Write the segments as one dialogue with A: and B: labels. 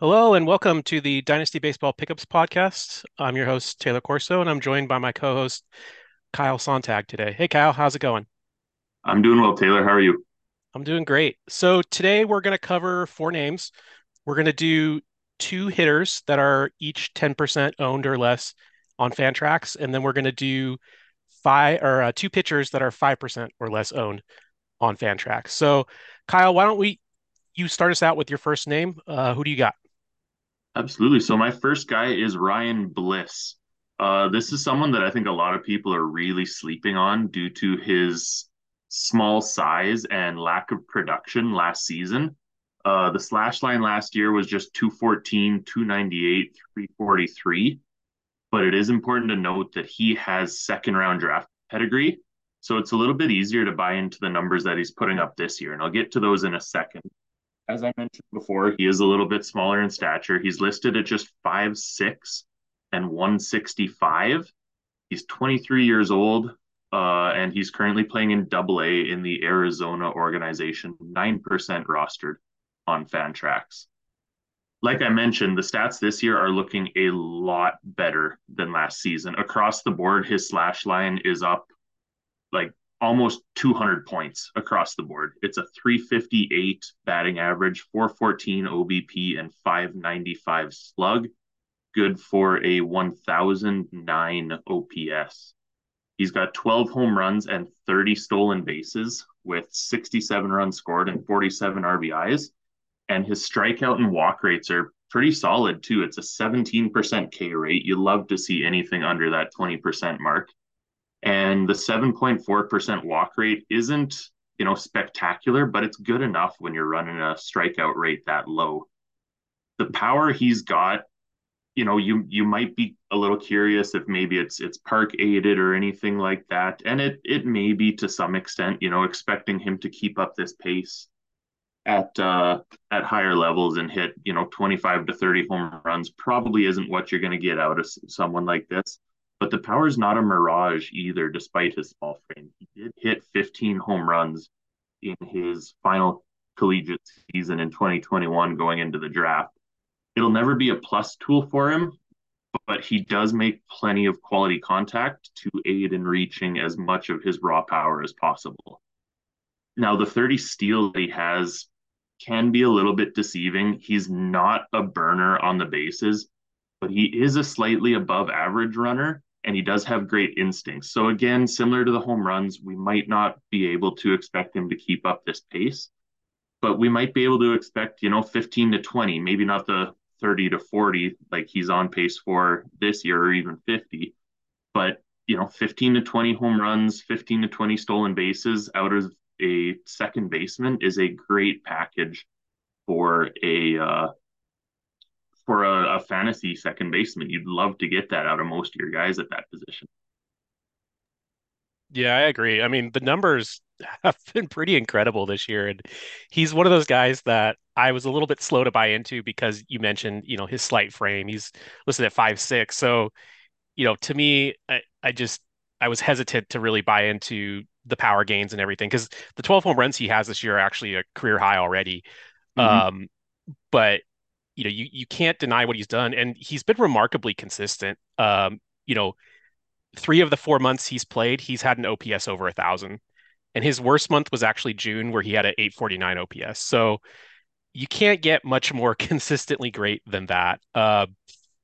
A: Hello and welcome to the Dynasty Baseball Pickups podcast. I'm your host, Taylor Corso, and I'm joined by my co host, Kyle Sontag today. Hey, Kyle, how's it going?
B: I'm doing well, Taylor. How are you?
A: I'm doing great. So, today we're going to cover four names. We're going to do two hitters that are each 10% owned or less on Fantrax, and then we're going to do five or uh, two pitchers that are 5% or less owned on Fantrax. So, Kyle, why don't we you start us out with your first name? Uh, who do you got?
B: Absolutely. So my first guy is Ryan Bliss. Uh, this is someone that I think a lot of people are really sleeping on due to his small size and lack of production last season. Uh, the slash line last year was just 214, 298, 343. But it is important to note that he has second round draft pedigree. So it's a little bit easier to buy into the numbers that he's putting up this year. And I'll get to those in a second as I mentioned before, he is a little bit smaller in stature. He's listed at just five six and 165. He's 23 years old, uh, and he's currently playing in Double A in the Arizona organization, 9% rostered on Fantrax. Like I mentioned, the stats this year are looking a lot better than last season. Across the board, his slash line is up like almost 200 points across the board. It's a 358 batting average, 414 OBP, and 595 slug. Good for a 1009 OPS. He's got 12 home runs and 30 stolen bases with 67 runs scored and 47 RBIs. And his strikeout and walk rates are pretty solid too. It's a 17% K rate. You love to see anything under that 20% mark. And the 7.4% walk rate isn't, you know, spectacular, but it's good enough when you're running a strikeout rate that low. The power he's got, you know, you you might be a little curious if maybe it's it's park aided or anything like that. And it it may be to some extent, you know, expecting him to keep up this pace at uh at higher levels and hit, you know, 25 to 30 home runs probably isn't what you're going to get out of someone like this but the power is not a mirage either, despite his small frame. He did hit 15 home runs in his final collegiate season in 2021 going into the draft. It'll never be a plus tool for him, but he does make plenty of quality contact to aid in reaching as much of his raw power as possible. Now, the 30 steal that he has can be a little bit deceiving. He's not a burner on the bases, but he is a slightly above average runner and he does have great instincts. So again, similar to the home runs, we might not be able to expect him to keep up this pace, but we might be able to expect, you know, 15 to 20, maybe not the 30 to 40 like he's on pace for this year or even 50, but you know, 15 to 20 home runs, 15 to 20 stolen bases out of a second baseman is a great package for a uh, for a, a fantasy second baseman. You'd love to get that out of most of your guys at that position.
A: Yeah, I agree. I mean, the numbers have been pretty incredible this year. And he's one of those guys that I was a little bit slow to buy into because you mentioned, you know, his slight frame. He's listed at five six. So, you know, to me, I, I just I was hesitant to really buy into the power gains and everything because the 12 home runs he has this year are actually a career high already. Mm-hmm. Um, but you know, you you can't deny what he's done, and he's been remarkably consistent. Um, you know, three of the four months he's played, he's had an OPS over a thousand, and his worst month was actually June, where he had an 849 OPS. So you can't get much more consistently great than that. Uh,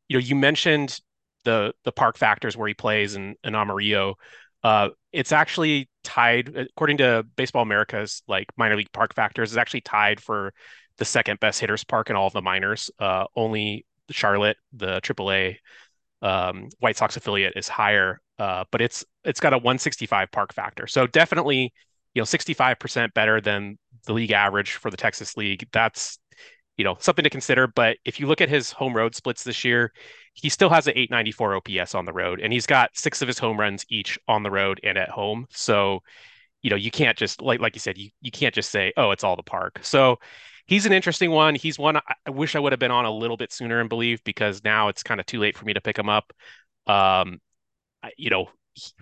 A: you know, you mentioned the the park factors where he plays in, in Amarillo. Uh, it's actually tied, according to Baseball America's like minor league park factors, is actually tied for the second best hitters park in all of the minors. Uh, only Charlotte, the AAA um, White Sox affiliate, is higher, uh, but it's it's got a 165 park factor. So definitely, you know, 65% better than the league average for the Texas League. That's you know something to consider. But if you look at his home road splits this year, he still has an 894 OPS on the road, and he's got six of his home runs each on the road and at home. So you know you can't just like like you said you you can't just say oh it's all the park. So he's an interesting one. He's one I wish I would have been on a little bit sooner and believe because now it's kind of too late for me to pick him up. Um, you know,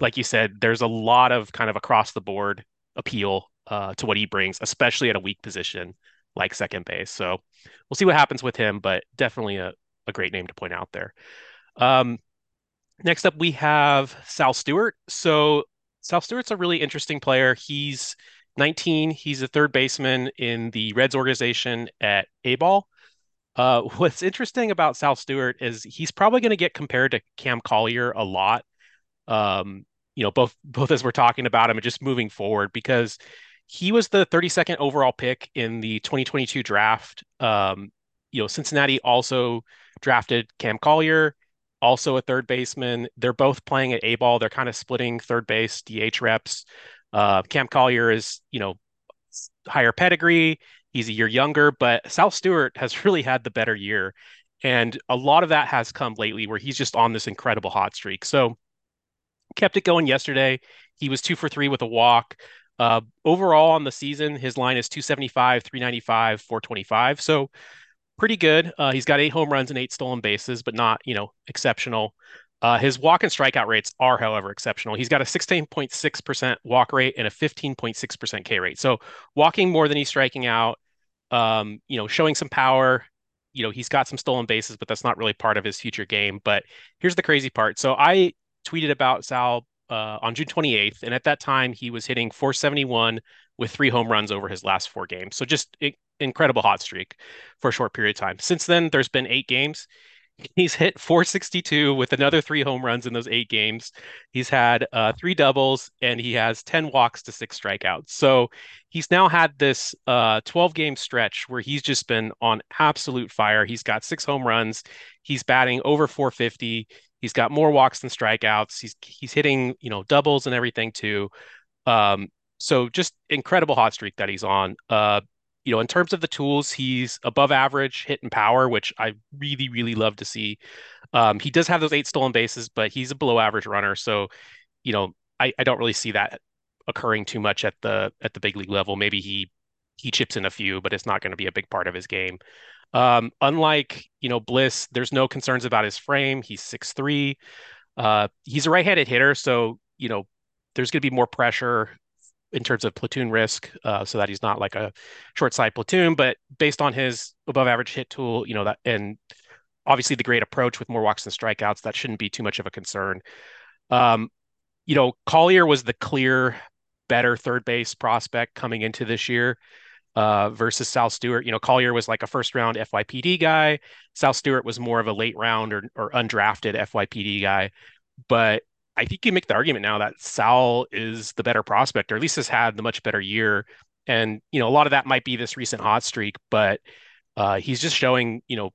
A: like you said, there's a lot of kind of across the board appeal uh, to what he brings, especially at a weak position like second base. So we'll see what happens with him, but definitely a, a great name to point out there. Um, next up, we have Sal Stewart. So Sal Stewart's a really interesting player. He's 19. He's a third baseman in the Reds organization at A ball. Uh, what's interesting about Sal Stewart is he's probably going to get compared to Cam Collier a lot. Um, you know, both both as we're talking about him and just moving forward because he was the 32nd overall pick in the 2022 draft. Um, you know, Cincinnati also drafted Cam Collier, also a third baseman. They're both playing at A ball. They're kind of splitting third base DH reps. Uh, Cam Collier is, you know, higher pedigree. He's a year younger, but Sal Stewart has really had the better year. And a lot of that has come lately where he's just on this incredible hot streak. So kept it going yesterday. He was two for three with a walk. Uh, overall on the season, his line is 275, 395, 425. So pretty good. Uh, he's got eight home runs and eight stolen bases, but not, you know, exceptional. Uh, his walk and strikeout rates are, however, exceptional. He's got a 16.6% walk rate and a 15.6% K rate. So walking more than he's striking out, um, you know, showing some power. You know, he's got some stolen bases, but that's not really part of his future game. But here's the crazy part. So I tweeted about Sal uh, on June 28th, and at that time he was hitting 471 with three home runs over his last four games. So just incredible hot streak for a short period of time. Since then, there's been eight games. He's hit 462 with another three home runs in those eight games. He's had uh, three doubles and he has 10 walks to six strikeouts. So he's now had this uh, 12 game stretch where he's just been on absolute fire. He's got six home runs. He's batting over 450. He's got more walks than strikeouts. He's he's hitting you know doubles and everything too. Um, so just incredible hot streak that he's on. Uh, you know, in terms of the tools, he's above average hit and power, which I really really love to see. Um, he does have those eight stolen bases, but he's a below average runner. So, you know, I, I don't really see that occurring too much at the at the big league level. Maybe he he chips in a few, but it's not going to be a big part of his game. Um, unlike, you know, Bliss, there's no concerns about his frame. He's 6'3. Uh, he's a right-handed hitter, so, you know, there's going to be more pressure in terms of platoon risk, uh, so that he's not like a short side platoon. But based on his above average hit tool, you know, that and obviously the great approach with more walks than strikeouts, that shouldn't be too much of a concern. Um, you know, Collier was the clear better third base prospect coming into this year uh, versus Sal Stewart. You know, Collier was like a first round FYPD guy. Sal Stewart was more of a late round or, or undrafted FYPD guy. But I think you make the argument now that Sal is the better prospect, or at least has had the much better year. And, you know, a lot of that might be this recent hot streak, but uh, he's just showing, you know,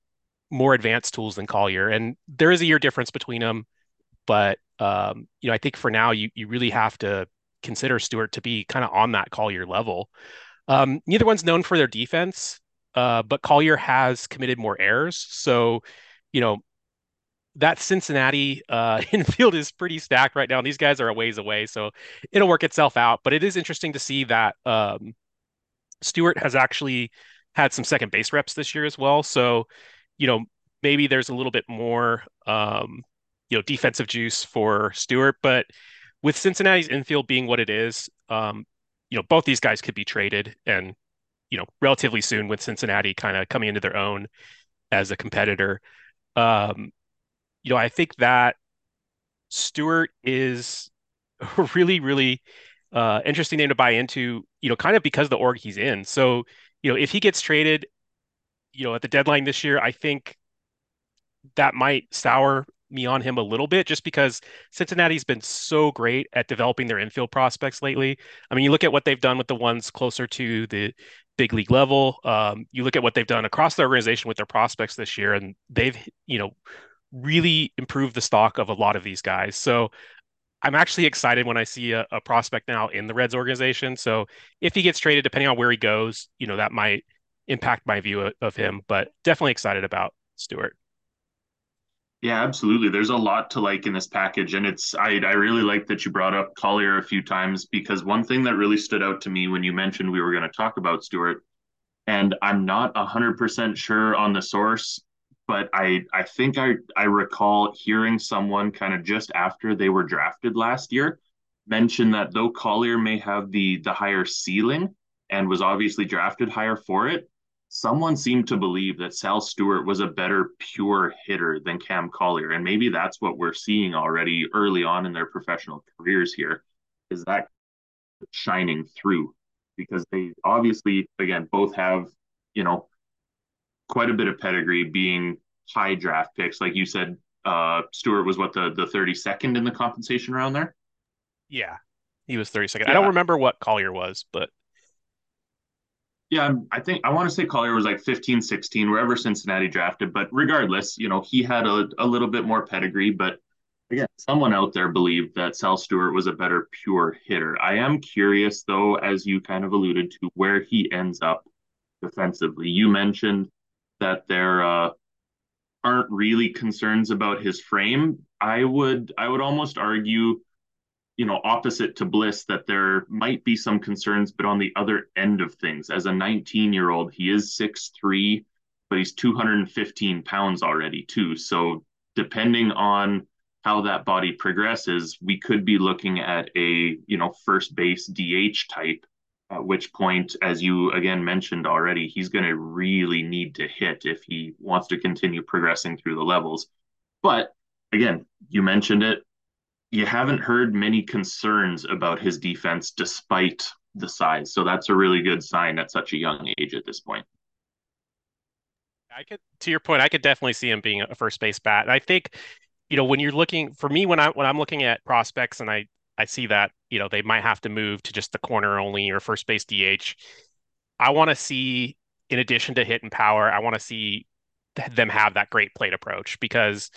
A: more advanced tools than Collier. And there is a year difference between them. But, um, you know, I think for now, you, you really have to consider Stewart to be kind of on that Collier level. Um, neither one's known for their defense, uh, but Collier has committed more errors. So, you know, that Cincinnati uh, infield is pretty stacked right now. These guys are a ways away, so it'll work itself out. But it is interesting to see that um, Stewart has actually had some second base reps this year as well. So, you know, maybe there's a little bit more, um, you know, defensive juice for Stewart. But with Cincinnati's infield being what it is, um, you know, both these guys could be traded and, you know, relatively soon with Cincinnati kind of coming into their own as a competitor. Um, you know, I think that Stewart is a really, really uh, interesting name to buy into, you know, kind of because the org he's in. So, you know, if he gets traded, you know, at the deadline this year, I think that might sour me on him a little bit just because Cincinnati's been so great at developing their infield prospects lately. I mean, you look at what they've done with the ones closer to the big league level. Um, you look at what they've done across the organization with their prospects this year, and they've, you know, really improved the stock of a lot of these guys. So I'm actually excited when I see a, a prospect now in the Reds organization. So if he gets traded, depending on where he goes, you know, that might impact my view of, of him, but definitely excited about Stewart.
B: Yeah, absolutely. There's a lot to like in this package, and it's I I really like that you brought up Collier a few times because one thing that really stood out to me when you mentioned we were going to talk about Stewart, and I'm not hundred percent sure on the source, but I I think I I recall hearing someone kind of just after they were drafted last year mention that though Collier may have the the higher ceiling and was obviously drafted higher for it, someone seemed to believe that Sal Stewart was a better pure hitter than Cam Collier. And maybe that's what we're seeing already early on in their professional careers here is that shining through because they obviously, again, both have, you know, quite a bit of pedigree being high draft picks. Like you said, uh, Stewart was what the, the 32nd in the compensation round there?
A: Yeah, he was 32nd. Yeah. I don't remember what Collier was, but
B: yeah, I think I want to say Collier was like 15, 16, wherever Cincinnati drafted. But regardless, you know, he had a, a little bit more pedigree. But again, someone out there believed that Sal Stewart was a better pure hitter. I am curious, though, as you kind of alluded to, where he ends up defensively. You mentioned that there uh, aren't really concerns about his frame. I would I would almost argue you know, opposite to Bliss, that there might be some concerns, but on the other end of things, as a 19 year old, he is 6'3, but he's 215 pounds already, too. So, depending on how that body progresses, we could be looking at a, you know, first base DH type, at which point, as you again mentioned already, he's going to really need to hit if he wants to continue progressing through the levels. But again, you mentioned it you haven't heard many concerns about his defense despite the size. So that's a really good sign at such a young age at this point.
A: I could, to your point, I could definitely see him being a first base bat. And I think, you know, when you're looking for me, when I when I'm looking at prospects and I I see that you know they might have to move to just the corner only or first base DH. I want to see, in addition to hit and power, I want to see them have that great plate approach because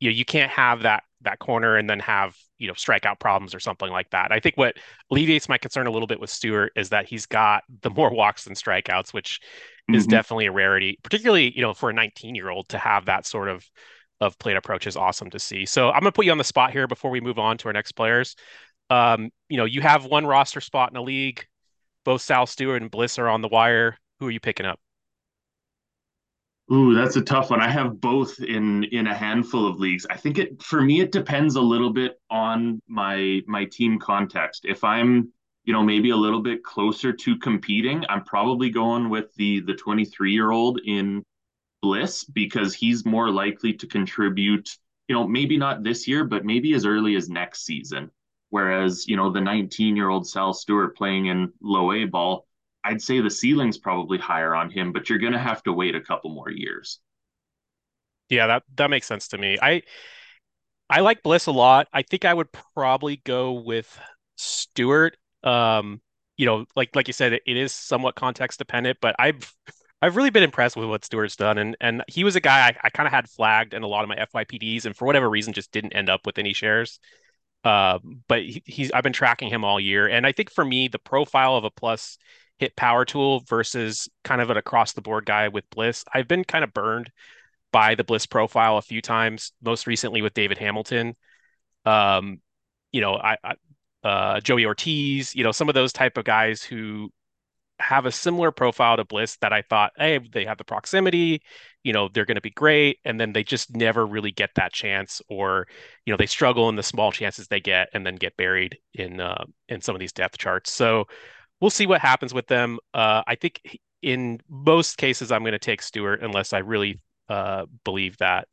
A: you know you can't have that that corner and then have you know strikeout problems or something like that. I think what alleviates my concern a little bit with Stewart is that he's got the more walks than strikeouts, which mm-hmm. is definitely a rarity, particularly you know for a 19 year old to have that sort of of plate approach is awesome to see. So I'm gonna put you on the spot here before we move on to our next players. Um, you know, you have one roster spot in the league. Both Sal Stewart and Bliss are on the wire. Who are you picking up?
B: Ooh, that's a tough one. I have both in in a handful of leagues. I think it for me it depends a little bit on my my team context. If I'm, you know, maybe a little bit closer to competing, I'm probably going with the the 23-year-old in Bliss because he's more likely to contribute, you know, maybe not this year, but maybe as early as next season. Whereas, you know, the 19-year-old Sal Stewart playing in low A ball, I'd say the ceiling's probably higher on him, but you're going to have to wait a couple more years.
A: Yeah, that that makes sense to me. I I like Bliss a lot. I think I would probably go with Stewart. Um, you know, like like you said, it, it is somewhat context dependent, but I've I've really been impressed with what Stewart's done, and and he was a guy I, I kind of had flagged in a lot of my FYPDs, and for whatever reason, just didn't end up with any shares. Uh, but he, he's I've been tracking him all year, and I think for me, the profile of a plus hit power tool versus kind of an across the board guy with Bliss. I've been kind of burned by the Bliss profile a few times, most recently with David Hamilton. Um, you know, I, I uh, Joey Ortiz, you know, some of those type of guys who have a similar profile to Bliss that I thought, hey, they have the proximity, you know, they're going to be great, and then they just never really get that chance, or you know, they struggle in the small chances they get, and then get buried in uh, in some of these depth charts. So we'll see what happens with them. Uh, I think in most cases, I'm going to take Stewart unless I really uh, believe that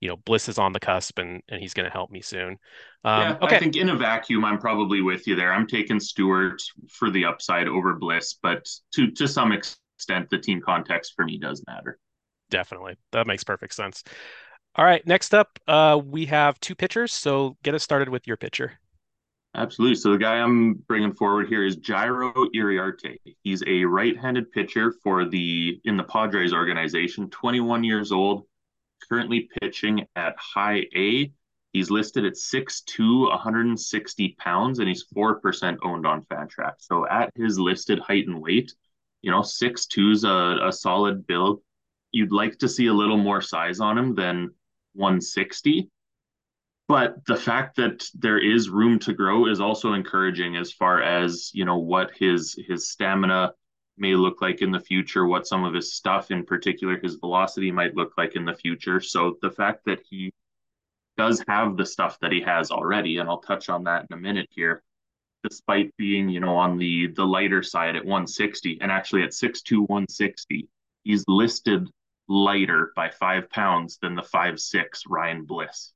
A: you know Bliss is on the cusp and and he's going to help me soon.
B: Um, yeah, okay. I think in a vacuum, I'm probably with you there. I'm taking Stewart for the upside over Bliss, but to to some extent, the team context for me does matter.
A: Definitely, that makes perfect sense. All right, next up, uh, we have two pitchers. So get us started with your pitcher.
B: Absolutely. So the guy I'm bringing forward here is Jairo Iriarte. He's a right-handed pitcher for the in the Padres organization, 21 years old, currently pitching at high A. He's listed at 6'2", 160 pounds, and he's 4% owned on Fantrax. So at his listed height and weight, you know, 6'2 is a, a solid build. You'd like to see a little more size on him than 160 but the fact that there is room to grow is also encouraging as far as you know what his his stamina may look like in the future what some of his stuff in particular his velocity might look like in the future so the fact that he does have the stuff that he has already and I'll touch on that in a minute here despite being you know on the the lighter side at 160 and actually at 6'2 160 he's listed lighter by five pounds than the five six Ryan Bliss.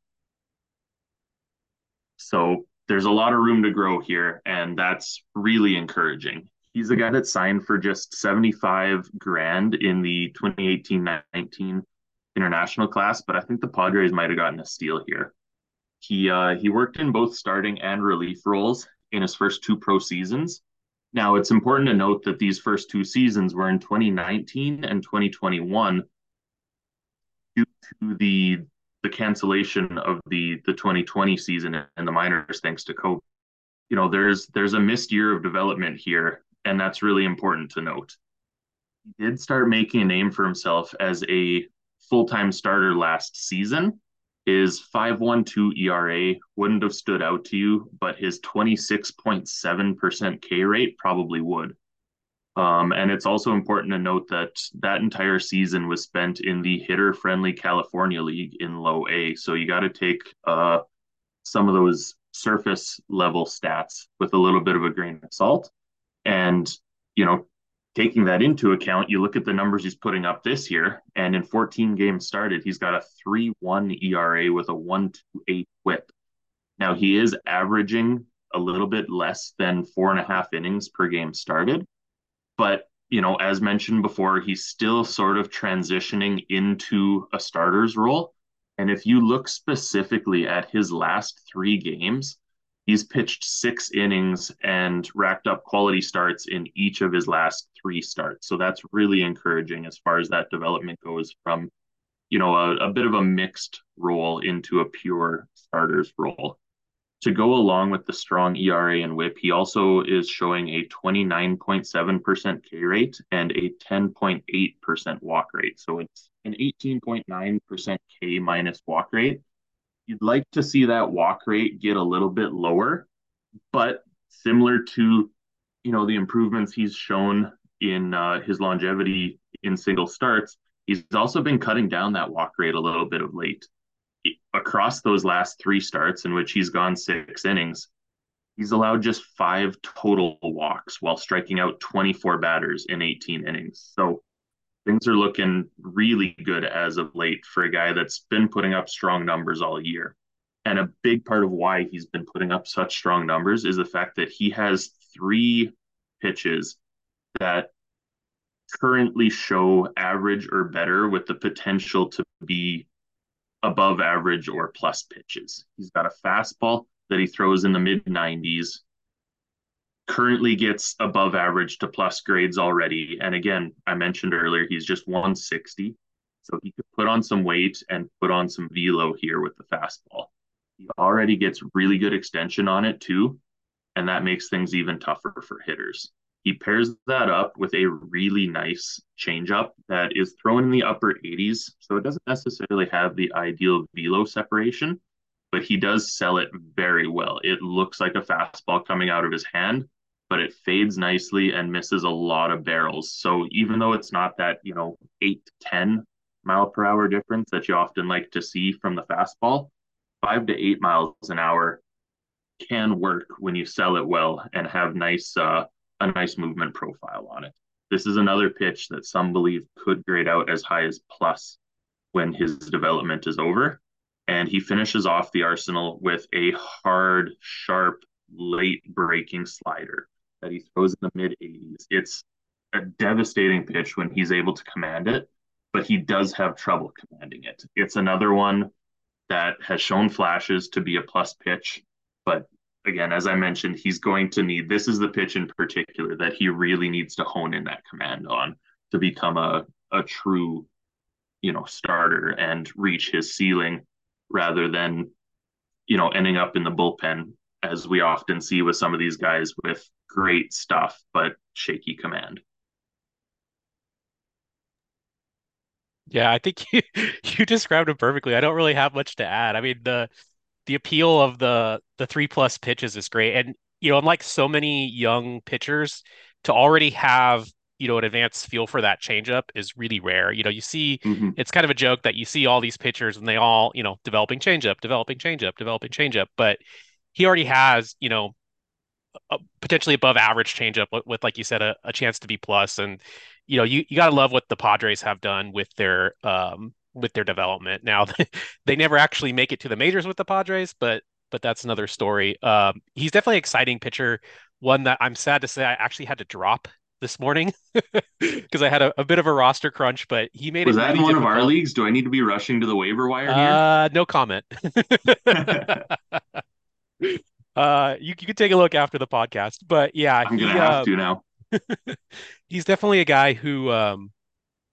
B: So there's a lot of room to grow here, and that's really encouraging. He's a guy that signed for just 75 grand in the 2018-19 international class, but I think the Padres might have gotten a steal here. He uh, he worked in both starting and relief roles in his first two pro seasons. Now it's important to note that these first two seasons were in 2019 and 2021 due to the the cancellation of the the 2020 season and the minors thanks to COVID. You know, there's there's a missed year of development here, and that's really important to note. He did start making a name for himself as a full-time starter last season. His 5.12 ERA wouldn't have stood out to you, but his 26.7% K rate probably would. Um, and it's also important to note that that entire season was spent in the hitter friendly California League in low A. So you got to take uh, some of those surface level stats with a little bit of a grain of salt. And, you know, taking that into account, you look at the numbers he's putting up this year, and in 14 games started, he's got a 3 1 ERA with a 1 2 8 whip. Now, he is averaging a little bit less than four and a half innings per game started but you know, as mentioned before, he's still sort of transitioning into a starter's role. And if you look specifically at his last three games, he's pitched six innings and racked up quality starts in each of his last three starts. So that's really encouraging as far as that development goes from, you know, a, a bit of a mixed role into a pure starter's role to go along with the strong ERA and whip, he also is showing a 29.7% K rate and a 10.8% walk rate. So it's an 18.9% K minus walk rate. You'd like to see that walk rate get a little bit lower, but similar to you know the improvements he's shown in uh, his longevity in single starts, he's also been cutting down that walk rate a little bit of late across those last three starts in which he's gone six innings, he's allowed just five total walks while striking out 24 batters in 18 innings. So things are looking really good as of late for a guy that's been putting up strong numbers all year. And a big part of why he's been putting up such strong numbers is the fact that he has three pitches that currently show average or better with the potential to be above average or plus pitches. He's got a fastball that he throws in the mid 90s, currently gets above average to plus grades already. And again, I mentioned earlier, he's just 160. So he could put on some weight and put on some velo here with the fastball. He already gets really good extension on it too. And that makes things even tougher for hitters. He pairs that up with a really nice changeup that is thrown in the upper 80s. So it doesn't necessarily have the ideal velo separation, but he does sell it very well. It looks like a fastball coming out of his hand, but it fades nicely and misses a lot of barrels. So even though it's not that, you know, 8 to 10 mile per hour difference that you often like to see from the fastball, five to eight miles an hour can work when you sell it well and have nice uh, a nice movement profile on it. This is another pitch that some believe could grade out as high as plus when his development is over. And he finishes off the arsenal with a hard, sharp, late breaking slider that he throws in the mid 80s. It's a devastating pitch when he's able to command it, but he does have trouble commanding it. It's another one that has shown flashes to be a plus pitch, but again, as I mentioned, he's going to need this is the pitch in particular that he really needs to hone in that command on to become a, a true, you know, starter and reach his ceiling rather than, you know, ending up in the bullpen as we often see with some of these guys with great stuff but shaky command.
A: Yeah, I think you, you described it perfectly. I don't really have much to add. I mean, the the appeal of the the three plus pitches is great. And you know, unlike so many young pitchers, to already have you know an advanced feel for that changeup is really rare. You know, you see mm-hmm. it's kind of a joke that you see all these pitchers and they all you know developing changeup, developing changeup, developing changeup, but he already has you know potentially above average changeup with, with like you said, a, a chance to be plus. And you know, you, you gotta love what the Padres have done with their um with their development. Now they never actually make it to the majors with the Padres, but but that's another story. Um, he's definitely an exciting pitcher. One that I'm sad to say I actually had to drop this morning because I had a, a, bit of a roster crunch, but he made
B: Was
A: it.
B: Was that
A: really
B: in one
A: difficult.
B: of our leagues? Do I need to be rushing to the waiver wire here?
A: Uh, no comment. uh, you, you can take a look after the podcast, but yeah,
B: I'm gonna have
A: uh,
B: to now.
A: he's definitely a guy who, um,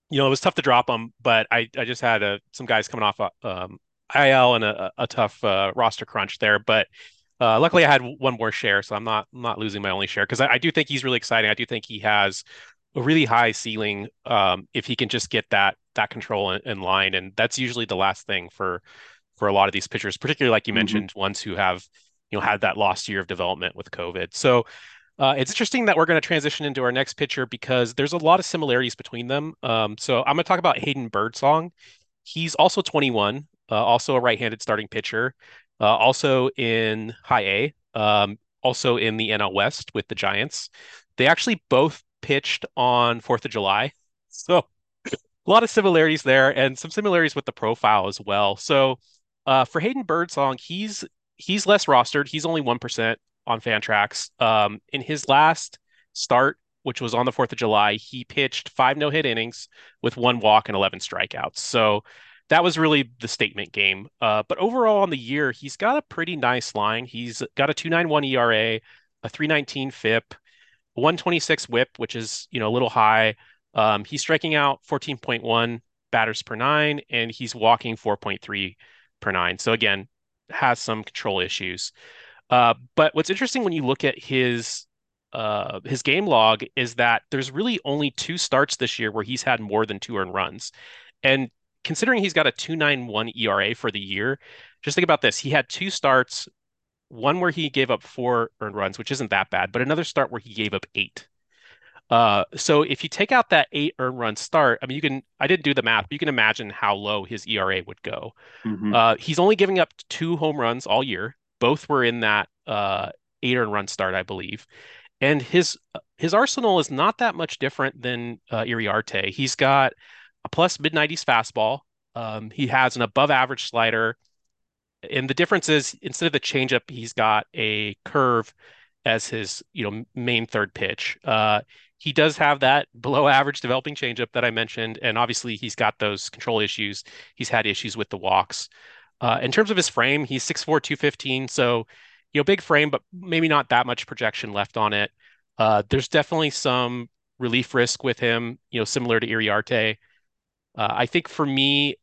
A: you know, it was tough to drop him, but I, I just had uh, some guys coming off um, IL and a, a tough uh, roster crunch there, but uh, luckily, I had one more share, so I'm not I'm not losing my only share because I, I, do think he's really exciting. I do think he has a really high ceiling um, if he can just get that that control in, in, line, and that's usually the last thing for for a lot of these pitchers, particularly like you mm-hmm. mentioned, ones who have you know had that lost year of development with COVID. So. Uh, it's interesting that we're going to transition into our next pitcher because there's a lot of similarities between them. Um, so I'm going to talk about Hayden Birdsong. He's also 21, uh, also a right-handed starting pitcher. Uh, also in High A, um, also in the NL West with the Giants. They actually both pitched on Fourth of July, so a lot of similarities there, and some similarities with the profile as well. So uh, for Hayden Birdsong, he's he's less rostered. He's only one percent on Fantrax. Um, in his last start, which was on the Fourth of July, he pitched five no hit innings with one walk and eleven strikeouts. So that was really the statement game. Uh, but overall on the year, he's got a pretty nice line. He's got a 291 ERA, a 319 FIP, 126 whip, which is, you know, a little high. Um, he's striking out 14.1 batters per nine, and he's walking 4.3 per nine. So again, has some control issues. Uh, but what's interesting when you look at his uh, his game log is that there's really only two starts this year where he's had more than two earned runs. And considering he's got a 291 ERA for the year, just think about this. He had two starts, one where he gave up four earned runs, which isn't that bad, but another start where he gave up eight. Uh, so if you take out that eight earned run start, I mean, you can, I didn't do the math, but you can imagine how low his ERA would go. Mm-hmm. Uh, he's only giving up two home runs all year. Both were in that uh, eight earned run start, I believe. And his his arsenal is not that much different than uh, Iriarte. He's got a plus mid 90s fastball. Um, he has an above average slider. And the difference is instead of the changeup, he's got a curve as his you know main third pitch. Uh, he does have that below average developing changeup that I mentioned, and obviously he's got those control issues. He's had issues with the walks. Uh, in terms of his frame, he's 6'4", 215, so you know big frame, but maybe not that much projection left on it. Uh, there's definitely some relief risk with him, you know, similar to Iriarte. Uh, I think for me,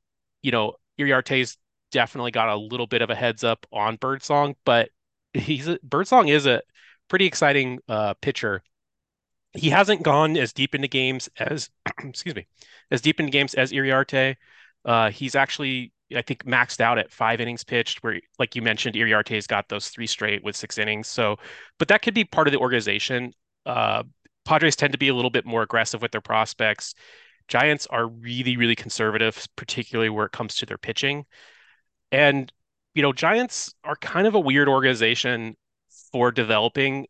A: you know, Iriarte's definitely got a little bit of a heads up on Birdsong, but he's a, Birdsong is a pretty exciting uh, pitcher. He hasn't gone as deep into games as excuse me, as deep into games as Iriarte. Uh, he's actually I think maxed out at five innings pitched, where like you mentioned, Iriarte's got those three straight with six innings. So, but that could be part of the organization. Uh, Padres tend to be a little bit more aggressive with their prospects. Giants are really, really conservative, particularly where it comes to their pitching. And, you know, Giants are kind of a weird organization for developing.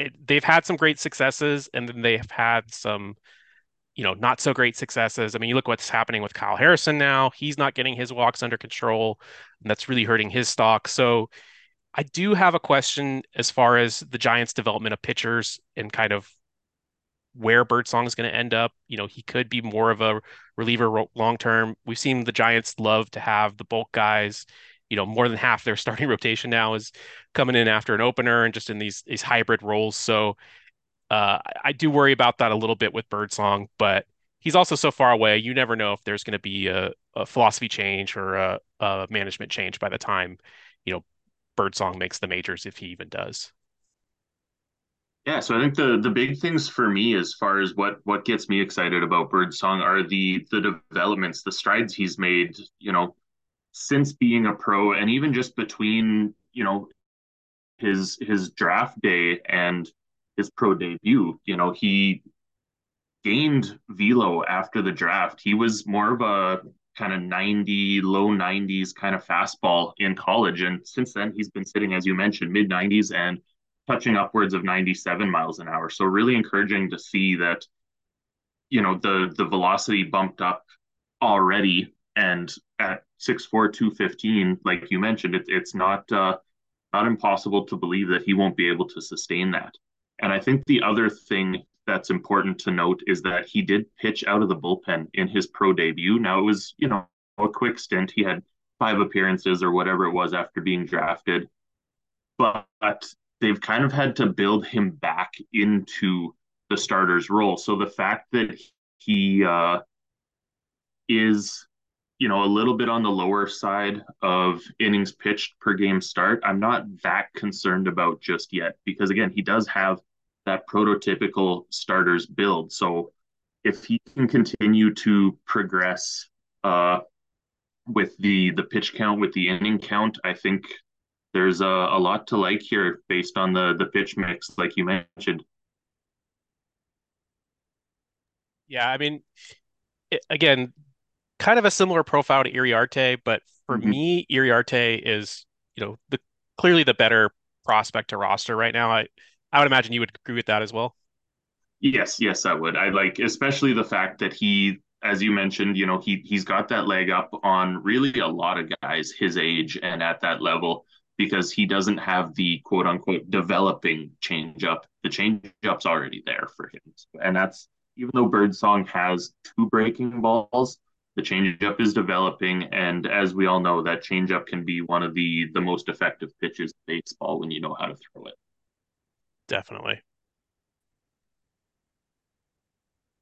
A: It, they've had some great successes and then they have had some, you know, not so great successes. I mean, you look what's happening with Kyle Harrison now. He's not getting his walks under control, and that's really hurting his stock. So I do have a question as far as the Giants' development of pitchers and kind of where Birdsong is going to end up. You know, he could be more of a reliever long term. We've seen the Giants love to have the bulk guys. You know, more than half their starting rotation now is coming in after an opener and just in these these hybrid roles. So uh, I do worry about that a little bit with Birdsong, but he's also so far away. You never know if there's going to be a, a, philosophy change or a, a management change by the time you know Birdsong makes the majors, if he even does.
B: Yeah, so I think the the big things for me as far as what what gets me excited about Birdsong are the the developments, the strides he's made, you know, since being a pro and even just between, you know, his his draft day and his pro debut, you know, he gained velo after the draft. He was more of a kind of 90 low 90s kind of fastball in college and since then he's been sitting as you mentioned mid 90s and touching upwards of 97 miles an hour. So really encouraging to see that, you know, the the velocity bumped up already and at 6'4", 215, like you mentioned, it, it's not uh, not impossible to believe that he won't be able to sustain that. And I think the other thing that's important to note is that he did pitch out of the bullpen in his pro debut. Now it was, you know, a quick stint. He had five appearances or whatever it was after being drafted. But they've kind of had to build him back into the starter's role. So the fact that he uh, is, you know, a little bit on the lower side of innings pitched per game start, I'm not that concerned about just yet because again, he does have that prototypical starters build. So if he can continue to progress uh, with the the pitch count, with the inning count, I think there's a, a lot to like here based on the the pitch mix, like you mentioned.
A: Yeah, I mean, again, kind of a similar profile to Iriarte, but for mm-hmm. me, Iriarte is, you know, the clearly the better prospect to roster right now. I I would imagine you would agree with that as well.
B: Yes, yes, I would. I like especially the fact that he, as you mentioned, you know, he he's got that leg up on really a lot of guys his age and at that level because he doesn't have the quote unquote developing change up. The change up's already there for him, and that's even though Birdsong has two breaking balls, the changeup is developing, and as we all know, that changeup can be one of the the most effective pitches in baseball when you know how to throw it.
A: Definitely.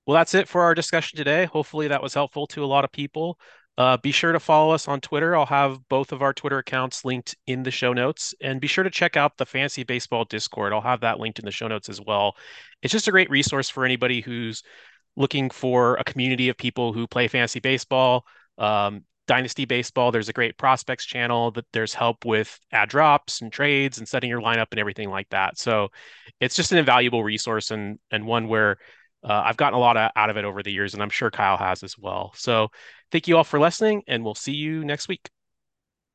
A: Well, that's it for our discussion today. Hopefully, that was helpful to a lot of people. Uh, be sure to follow us on Twitter. I'll have both of our Twitter accounts linked in the show notes. And be sure to check out the Fantasy Baseball Discord. I'll have that linked in the show notes as well. It's just a great resource for anybody who's looking for a community of people who play fantasy baseball. Um, Dynasty Baseball, there's a great prospects channel that there's help with ad drops and trades and setting your lineup and everything like that. So it's just an invaluable resource and and one where uh, I've gotten a lot of, out of it over the years, and I'm sure Kyle has as well. So thank you all for listening, and we'll see you next week.